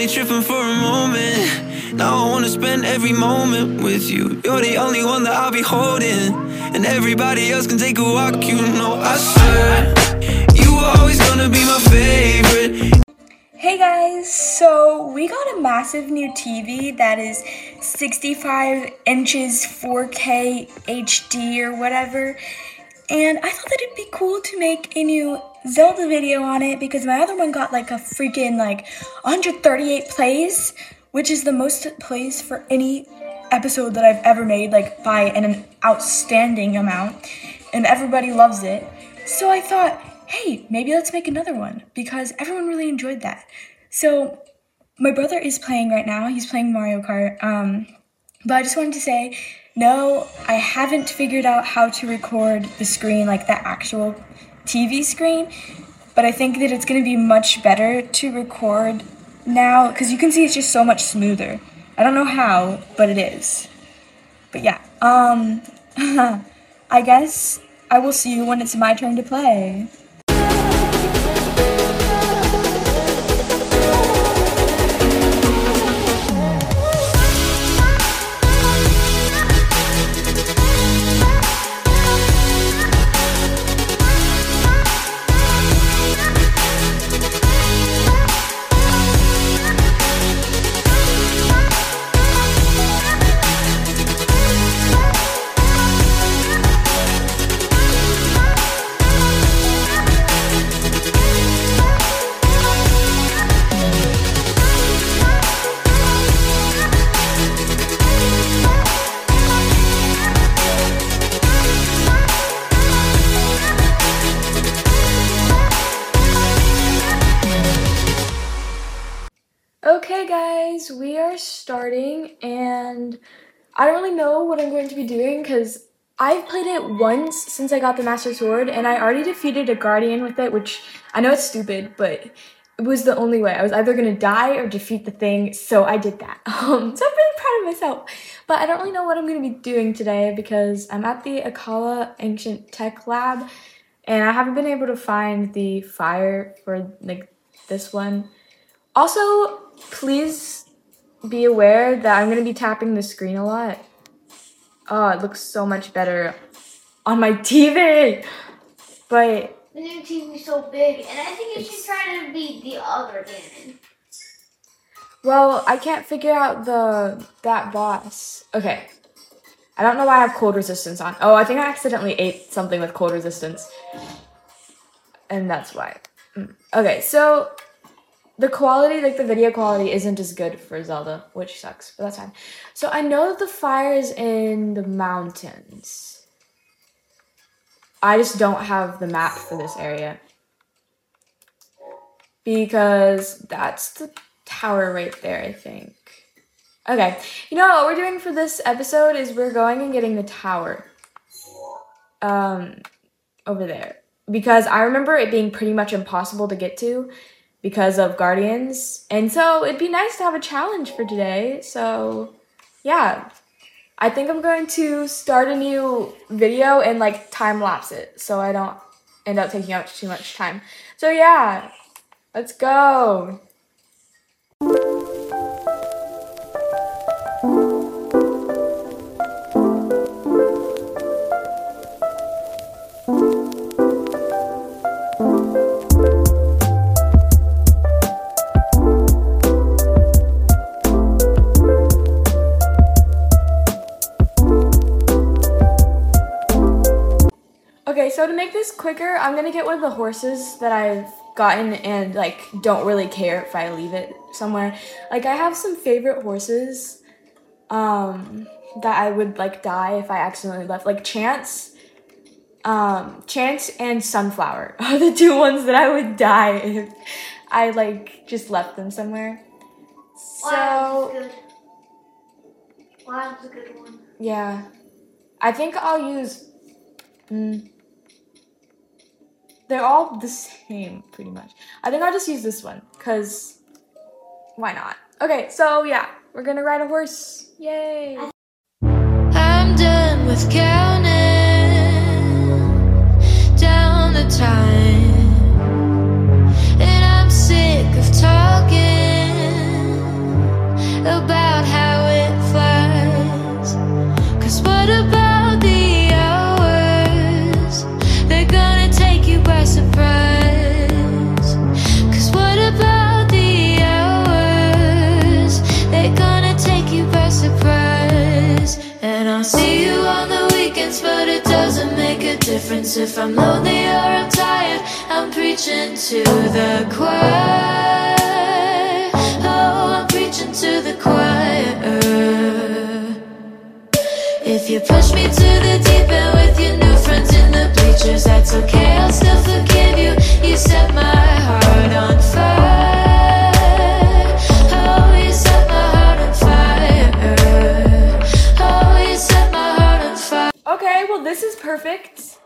only tripping for a moment. Now I wanna spend every moment with you. You're the only one that I'll be holding. And everybody else can take a walk, you know. I swear, you were always gonna be my favorite. Hey guys, so we got a massive new TV that is 65 inches 4K HD or whatever. And I thought that it'd be cool to make a new Zelda video on it because my other one got like a freaking like 138 plays, which is the most plays for any episode that I've ever made, like by an outstanding amount. And everybody loves it. So I thought, hey, maybe let's make another one because everyone really enjoyed that. So my brother is playing right now. He's playing Mario Kart. Um, but I just wanted to say, no, I haven't figured out how to record the screen, like the actual TV screen. But I think that it's going to be much better to record now because you can see it's just so much smoother. I don't know how, but it is. But yeah, um, I guess I will see you when it's my turn to play. I don't really know what I'm going to be doing because I've played it once since I got the Master Sword, and I already defeated a Guardian with it, which I know it's stupid, but it was the only way. I was either gonna die or defeat the thing, so I did that. Um, so I'm really proud of myself. But I don't really know what I'm gonna be doing today because I'm at the Akkala Ancient Tech Lab, and I haven't been able to find the fire for like this one. Also, please be aware that I'm gonna be tapping the screen a lot. Oh, it looks so much better on my TV. But The new TV's so big, and I think it should try to beat the other Ganon. well, I can't figure out the that boss. Okay. I don't know why I have cold resistance on. Oh, I think I accidentally ate something with cold resistance. And that's why. Mm. Okay, so the quality, like the video quality, isn't as good for Zelda, which sucks, but that's fine. So I know that the fire is in the mountains. I just don't have the map for this area. Because that's the tower right there, I think. Okay, you know what we're doing for this episode is we're going and getting the tower. Um, over there. Because I remember it being pretty much impossible to get to because of Guardians. And so it'd be nice to have a challenge for today. So, yeah. I think I'm going to start a new video and like time lapse it so I don't end up taking up too much time. So, yeah. Let's go. Quicker, I'm gonna get one of the horses that I've gotten and like don't really care if I leave it somewhere. Like I have some favorite horses um that I would like die if I accidentally left. Like Chance. Um Chance and Sunflower are the two ones that I would die if I like just left them somewhere. Wild's So good. Wild's a good one. yeah. I think I'll use mm, they're all the same pretty much. I think I'll just use this one cuz why not? Okay, so yeah, we're to ride a horse. Yay. I'm done with counting down the time, I see you on the weekends, but it doesn't make a difference if I'm lonely or I'm tired. I'm preaching to the choir. Oh, I'm preaching to the choir. If you push me to the deep end with your new friends in the bleachers, that's okay. I'll still forgive you. You set my perfect.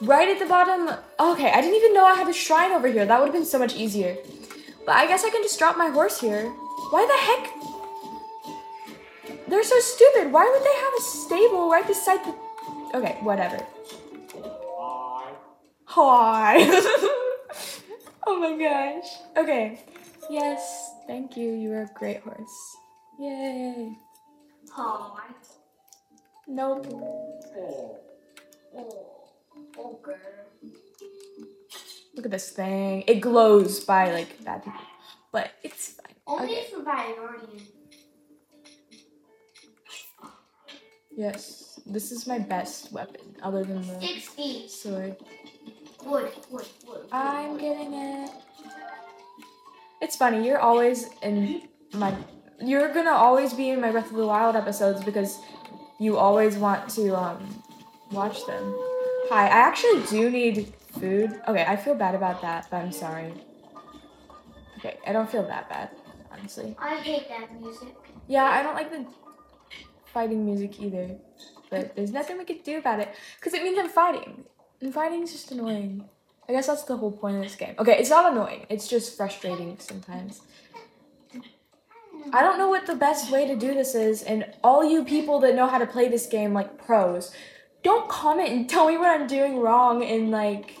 Right at the bottom. Okay, I didn't even know I had a shrine over here. That would have been so much easier. But I guess I can just drop my horse here. Why the heck? They're so stupid. Why would they have a stable right beside the. Okay, whatever. Hi. oh my gosh. Okay. Yes, thank you. You are a great horse. Yay. Hi. Nope. Oh, okay. Look at this thing. It glows by like bad people. But it's fine. Only Okay. if you're by a guardian. Yes. This is my best weapon, other than the 60. sword. Wood, wood, wood. I'm getting it. It's funny, you're always in my you're gonna always be in my Breath of the Wild episodes because you always want to um watch them. Hi, I actually do need food. Okay, I feel bad about that, but I'm sorry. Okay, I don't feel that bad, honestly. I hate that music. Yeah, I don't like the fighting music either. But there's nothing we could do about it. Because it means I'm fighting. And fighting is just annoying. I guess that's the whole point of this game. Okay, it's not annoying. It's just frustrating sometimes. I don't know what the best way to do this is, and all you people that know how to play this game like pros, don't comment and tell me what I'm doing wrong and like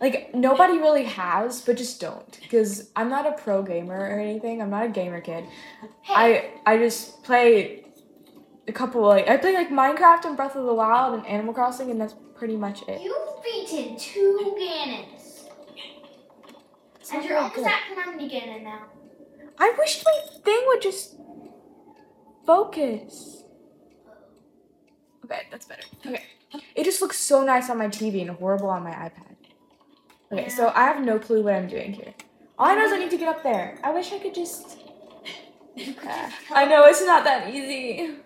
like nobody really has, but just don't. Because I'm not a pro gamer or anything. I'm not a gamer kid. I I just play a couple like I play like Minecraft and Breath of the Wild and Animal Crossing and that's pretty much it. You've beaten two Ganons. And you're very almost good. at Calamity Ganon now. I wish my thing would just focus. Okay, that's better. Okay. It just looks so nice on my TV and horrible on my iPad. Okay, so I have no clue what I'm doing here. All I know is I need to get up there. I wish I could just. Ah, I know it's not that easy.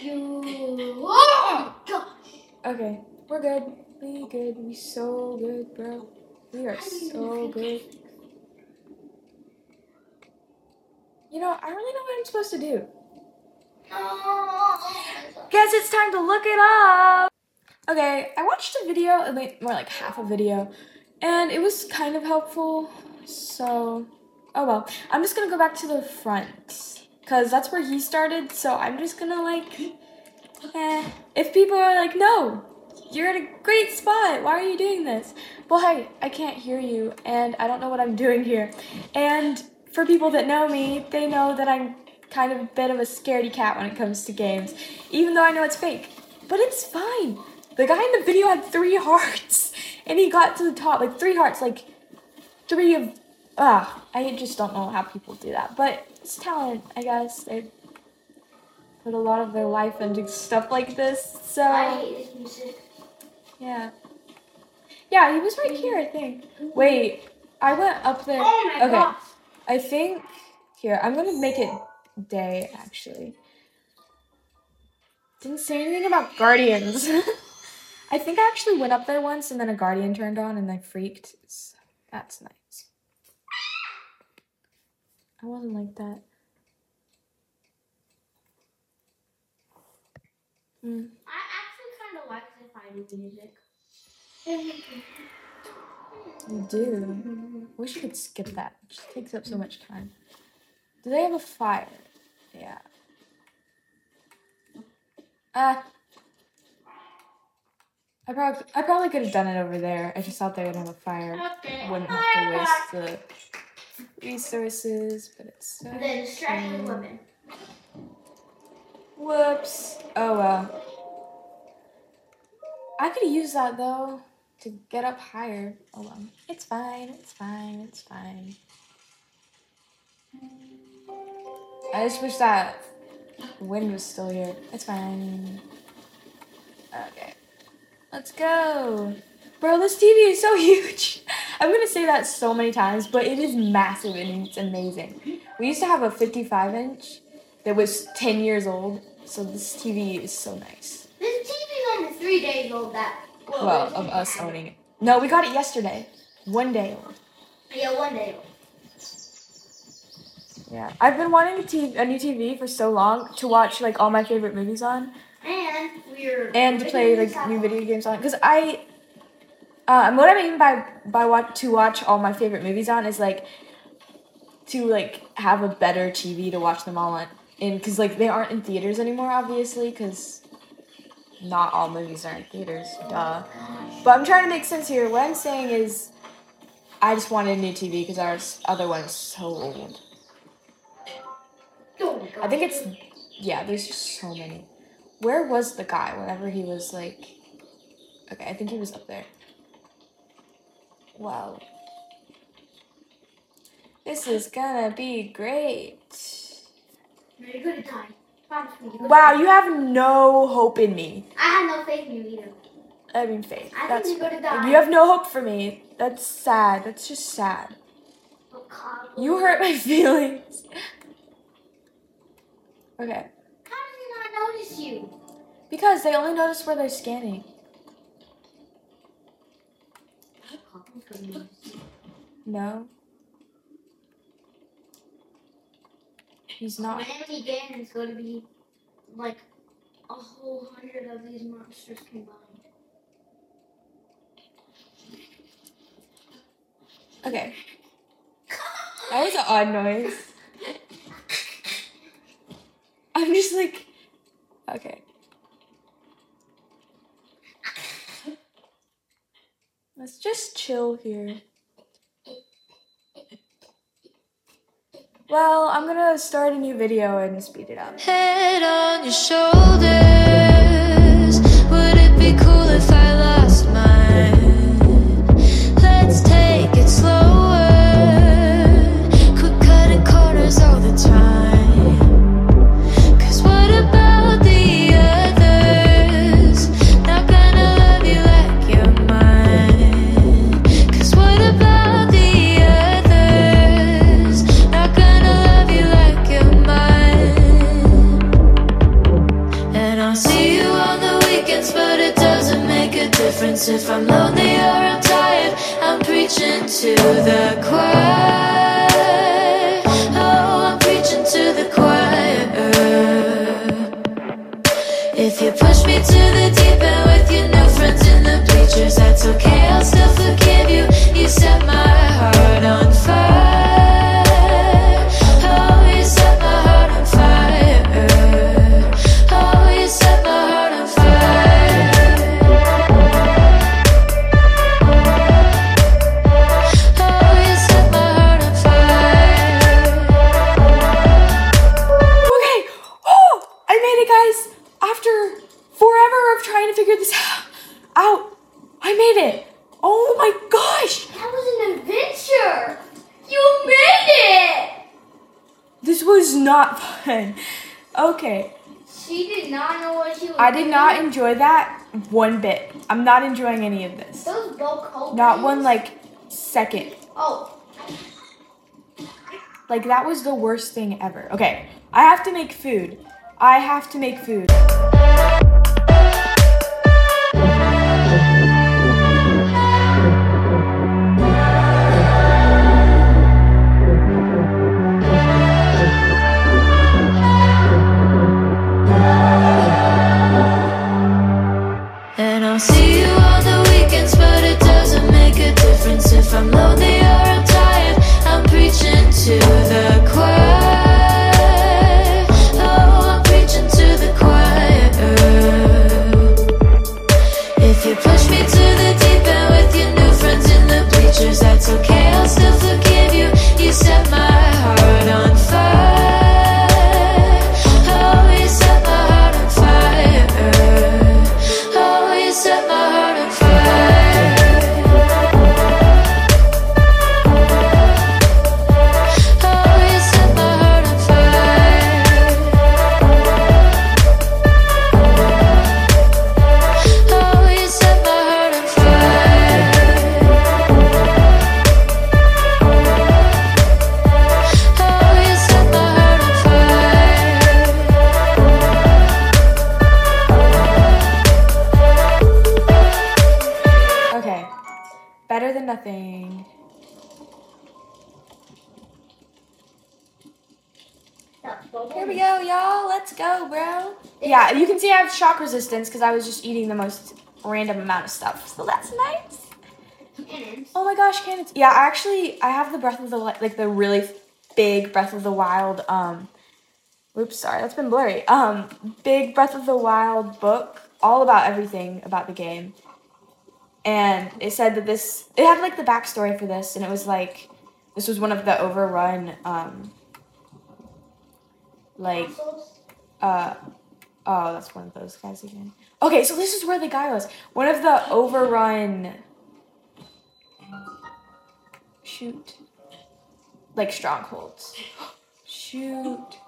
You. Oh gosh. Okay, we're good. We good. We so good, bro. We are so good. You know, I really know what I'm supposed to do. No. Guess it's time to look it up. Okay, I watched a video, uh, like more like half a video, and it was kind of helpful. So, oh well. I'm just gonna go back to the front, cause that's where he started. So I'm just gonna like, eh. If people are like, no, you're at a great spot. Why are you doing this? Well, hey, I can't hear you, and I don't know what I'm doing here. And for people that know me, they know that I'm kind of a bit of a scaredy cat when it comes to games, even though I know it's fake. But it's fine. The guy in the video had three hearts, and he got to the top, like three hearts, like three of. Ah, I just don't know how people do that, but it's talent, I guess. They put a lot of their life into stuff like this, so. I hate this music. Yeah. Yeah, he was right here, I think. Wait, I went up there. Oh my okay. gosh. I think here, I'm gonna make it day actually. Didn't say anything about guardians. I think I actually went up there once and then a guardian turned on and I freaked. So that's nice. I wasn't like that. Mm. I actually kind of like the fighting music. You do. Wish you could skip that. It just takes up so much time. Do they have a fire? Yeah. Uh I probably I probably could have done it over there. I just thought they would have a fire. Okay. Wouldn't have to waste the resources, but it's so The distracting woman. Whoops. Oh well. I could use that though to get up higher. Oh well. It's fine. It's fine. It's fine. I just wish that wind was still here. It's fine. Okay. Let's go. Bro, this TV is so huge. I'm gonna say that so many times, but it is massive and it's amazing. We used to have a 55 inch that was 10 years old, so this TV is so nice. This TV's only three days old. That Well, of us owning it. No, we got it yesterday. One day old. Yeah, one day old. Yeah. I've been wanting a, new TV for so long to watch like all my favorite movies on. And we're and to play like new video games on. Because I uh, what I mean by by what to watch all my favorite movies on is like to like have a better TV to watch them all on. In because like they aren't in theaters anymore obviously because not all movies are in theaters. Duh. But I'm trying to make sense here. What I'm saying is I just wanted a new TV because our other one is so old Oh. I think it's yeah. There's just so many. Where was the guy whenever he was like? Okay, I think he was up there. Wow. This is gonna be great. No, you're gonna die. Promise me. Wow, you have no hope in me. I have no faith in you either. I mean, faith. I think That's you're gonna die. you have no hope for me. That's sad. That's just sad. Oh, You hurt my feelings. Okay, How did he not notice you? because they only notice where they're scanning. No. He's not. Miami Ganon's gonna be like a whole hundred of these monsters combined. Okay. That was an odd noise. I'm just like, okay. Let's just chill here. Well, I'm gonna start a new video and speed it up. Head on your shoulders. Would it be cool if Okay. She did not know what she was. I did doing. not enjoy that one bit. I'm not enjoying any of this. Those bulk holes. Not one like second. Oh, Like that was the worst thing ever. Okay. I have to make food. I have to make food. Resistance because I was just eating the most random amount of stuff. So that's nice. Cannons. Oh my gosh, cannons. Yeah, I actually, I have the Breath of the like the really big Breath of the Wild. Um, oops, sorry, that's been blurry. Um, big Breath of the Wild book, all about everything about the game. And it said that this, it had like the backstory for this, and it was like, this was one of the overrun, um, like uh oh that's one of those guys again. Okay so this is where the guy was. One of the overrun shoot like strongholds. Shoot.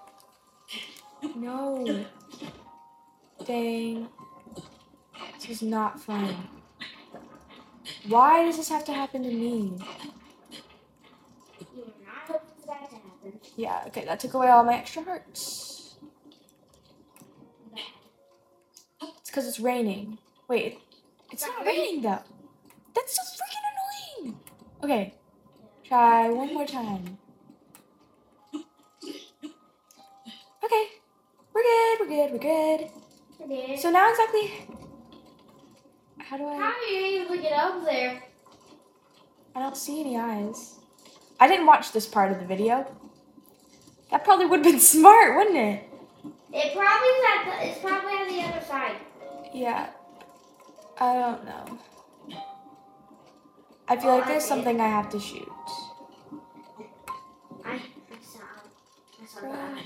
No. Dang. This is not fun. Why does this have to happen to me? You were not hoping for that to happen. yeah okay that took away all my extra hearts because it's raining. Wait, it's not raining though. That's so freaking annoying. Okay, try one more time. Okay, we're good. We're good. We're good. Okay. So now exactly. How do I? How are you able to get up there? I don't see any eyes. I didn't watch this part of the video. That probably would have been smart, wouldn't it? It probably is at the, it's probably on the other side. Yeah. I don't know. I feel Oh, like there's something I have to shoot. I, I saw I saw that.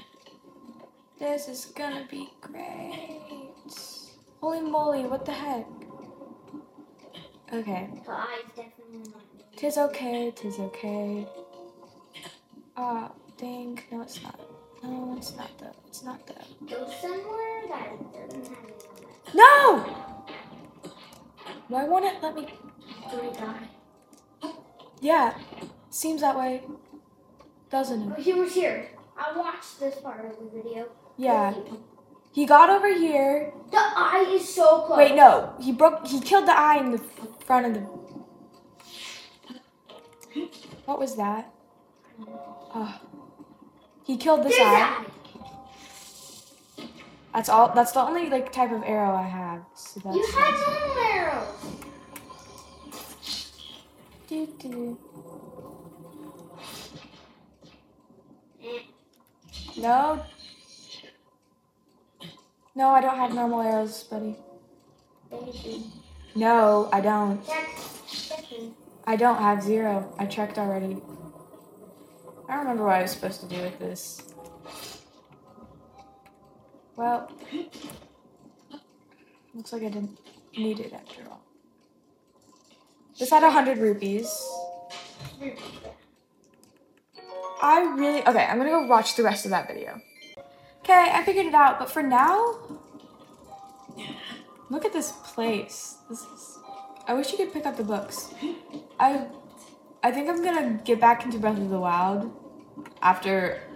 This is gonna be great. Holy moly, what the heck? Okay. But I definitely not. Tis okay, tis okay. Ah, dang. No, it's not. No, it's not though. It's not though. Go somewhere that doesn't have any of that. No! Why won't it let me? Do we die? Yeah, seems that way. Doesn't it? he was here. I watched this part of the video. Yeah. He got over here. The eye is so close. Wait, no. He broke. He killed the eye in the front of the. What was that? Oh. He killed this There's eye. That's all. That's the only like type of arrow I have. So that's. You had normal arrows. Doo. Eh, No. No, I don't have normal arrows, buddy. No, I don't. Check. Check me. I don't have zero. I checked already. I don't remember what I was supposed to do with this. Well, looks like I didn't need it after all. This had a hundred rupees. I really okay. I'm gonna go watch the rest of that video. Okay, I figured it out. But for now, look at this place. This is. I wish you could pick up the books. I, I think I'm gonna get back into Breath of the Wild after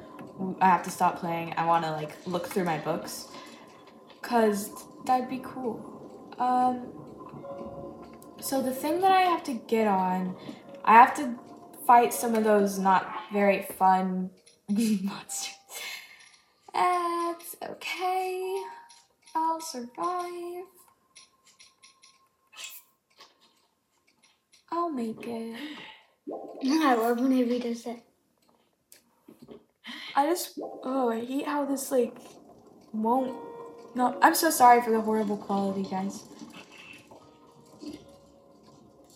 I have to stop playing. I want to like look through my books, cause that'd be cool. Um. So the thing that I have to get on, I have to fight some of those not very fun monsters. That's okay. I'll survive. I'll make it. I love when he does that. I just oh I hate how this like won't no I'm so sorry for the horrible quality guys.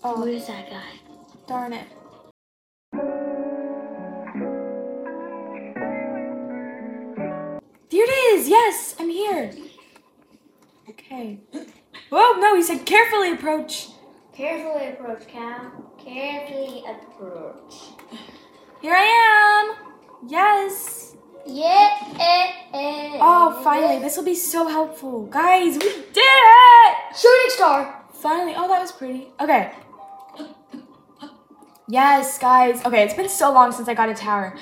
Oh Where's that guy? darn it. There it is! Yes! I'm here! Okay. Whoa, no, he said carefully approach. Carefully approach, Cal. Carefully approach. Here I am! Yes! Yeah. eh, eh, Oh, finally, this will be so helpful. Guys, we did it! Shooting star. Finally. Oh, that was pretty. Okay. Yes, guys. Okay, it's been so long since I got a tower.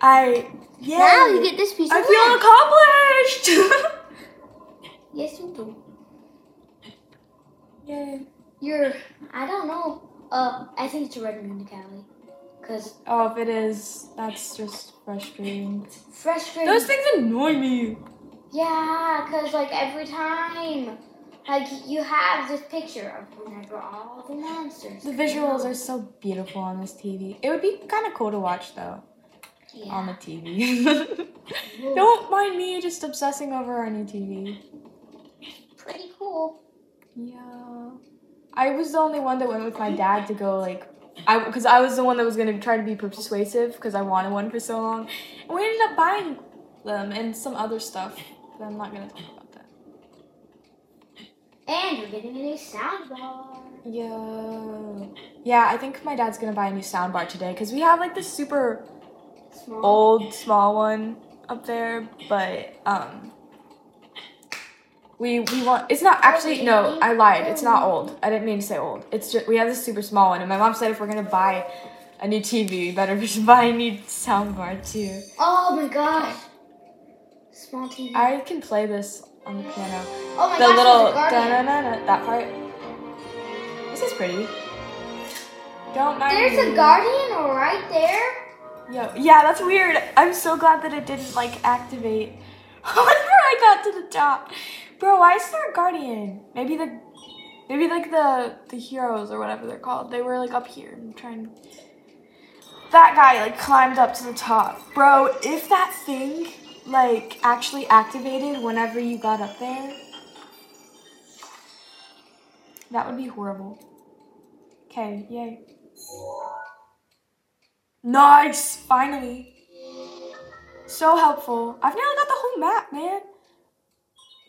I yeah. Now you get this piece of I land. feel accomplished. Yes, you do. Yay. You're. I don't know. Uh, I think it's a red moon, Callie. Cause Oh, if it is, that's just frustrating. frustrating. Those things annoy me. Yeah, cause like every time, like you have this picture of whenever all the monsters. The visuals are so beautiful on this TV. It would be kind of cool to watch though yeah. on the TV. Don't mind me just obsessing over our new TV. pretty cool. Yeah. I was the only one that went with my dad to go like I because I was the one that was gonna try to be persuasive because I wanted one for so long, and we ended up buying them and some other stuff. But I'm not gonna talk about that. And you're getting a new soundbar. Yeah. Yeah, I think my dad's gonna buy a new soundbar today because we have like this super Small. old small one up there, but um we we want it's not actually no, I lied. It's not oh. old. I didn't mean to say old. It's just we have this super small one and my mom said if we're going to buy a new TV, we better just buy a new soundbar too. Oh my gosh. Small TV. I can play this on the piano. oh my gosh. The gosh, little there's a da-na-na-na, that part. This is pretty. Don't mind There's me. a guardian right there. Yo, yeah, that's weird. I'm so glad that it didn't like activate whenever I got to the top. Bro, why is there a guardian? Maybe the maybe like the the heroes or whatever they're called. They were like up here trying That guy like climbed up to the top. Bro, if that thing like actually activated whenever you got up there, that would be horrible. Okay, yay. Nice! Finally. So helpful. I've nearly got the whole map, man.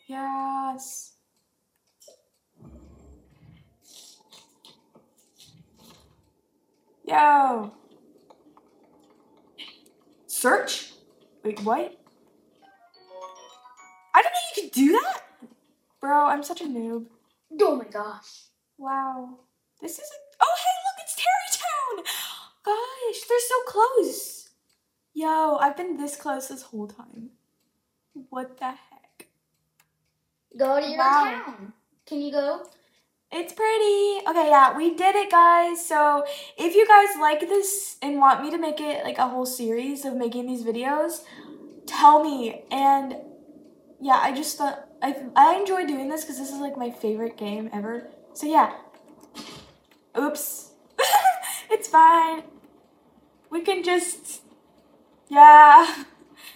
Yes. Yo. Search? Wait, what? I didn't know you could do that? Bro, I'm such a noob. Oh my gosh. Wow. This is a. Oh, hey, look, it's Tarrey Town! Gosh, they're so close. Yo, I've been this close this whole time. What the heck? Go to your Wow. town. Can you go? It's pretty. Okay, yeah, we did it, guys. So, if you guys like this and want me to make it like a whole series of making these videos, tell me. And yeah, I just thought I I enjoy doing this because this is like my favorite game ever. So yeah. Oops. it's fine. We can just yeah.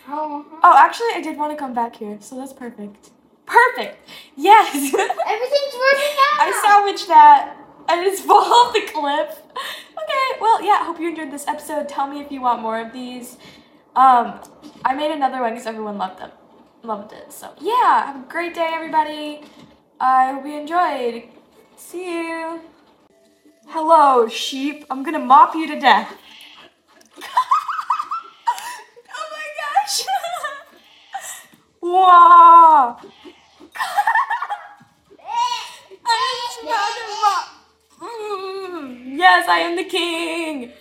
Oh. Uh-huh. Oh, actually, I did want to come back here, so that's perfect. Perfect. Yes. Everything's working out. I salvaged that. I just fall off the cliff. Okay, well, yeah, hope you enjoyed this episode. Tell me if you want more of these. Um, I made another one because everyone loved them. Loved it. So, yeah, have a great day, everybody. I hope you enjoyed. See you. Hello, sheep. I'm gonna mop you to death. oh my gosh. wow. Mm, yes, I am the king.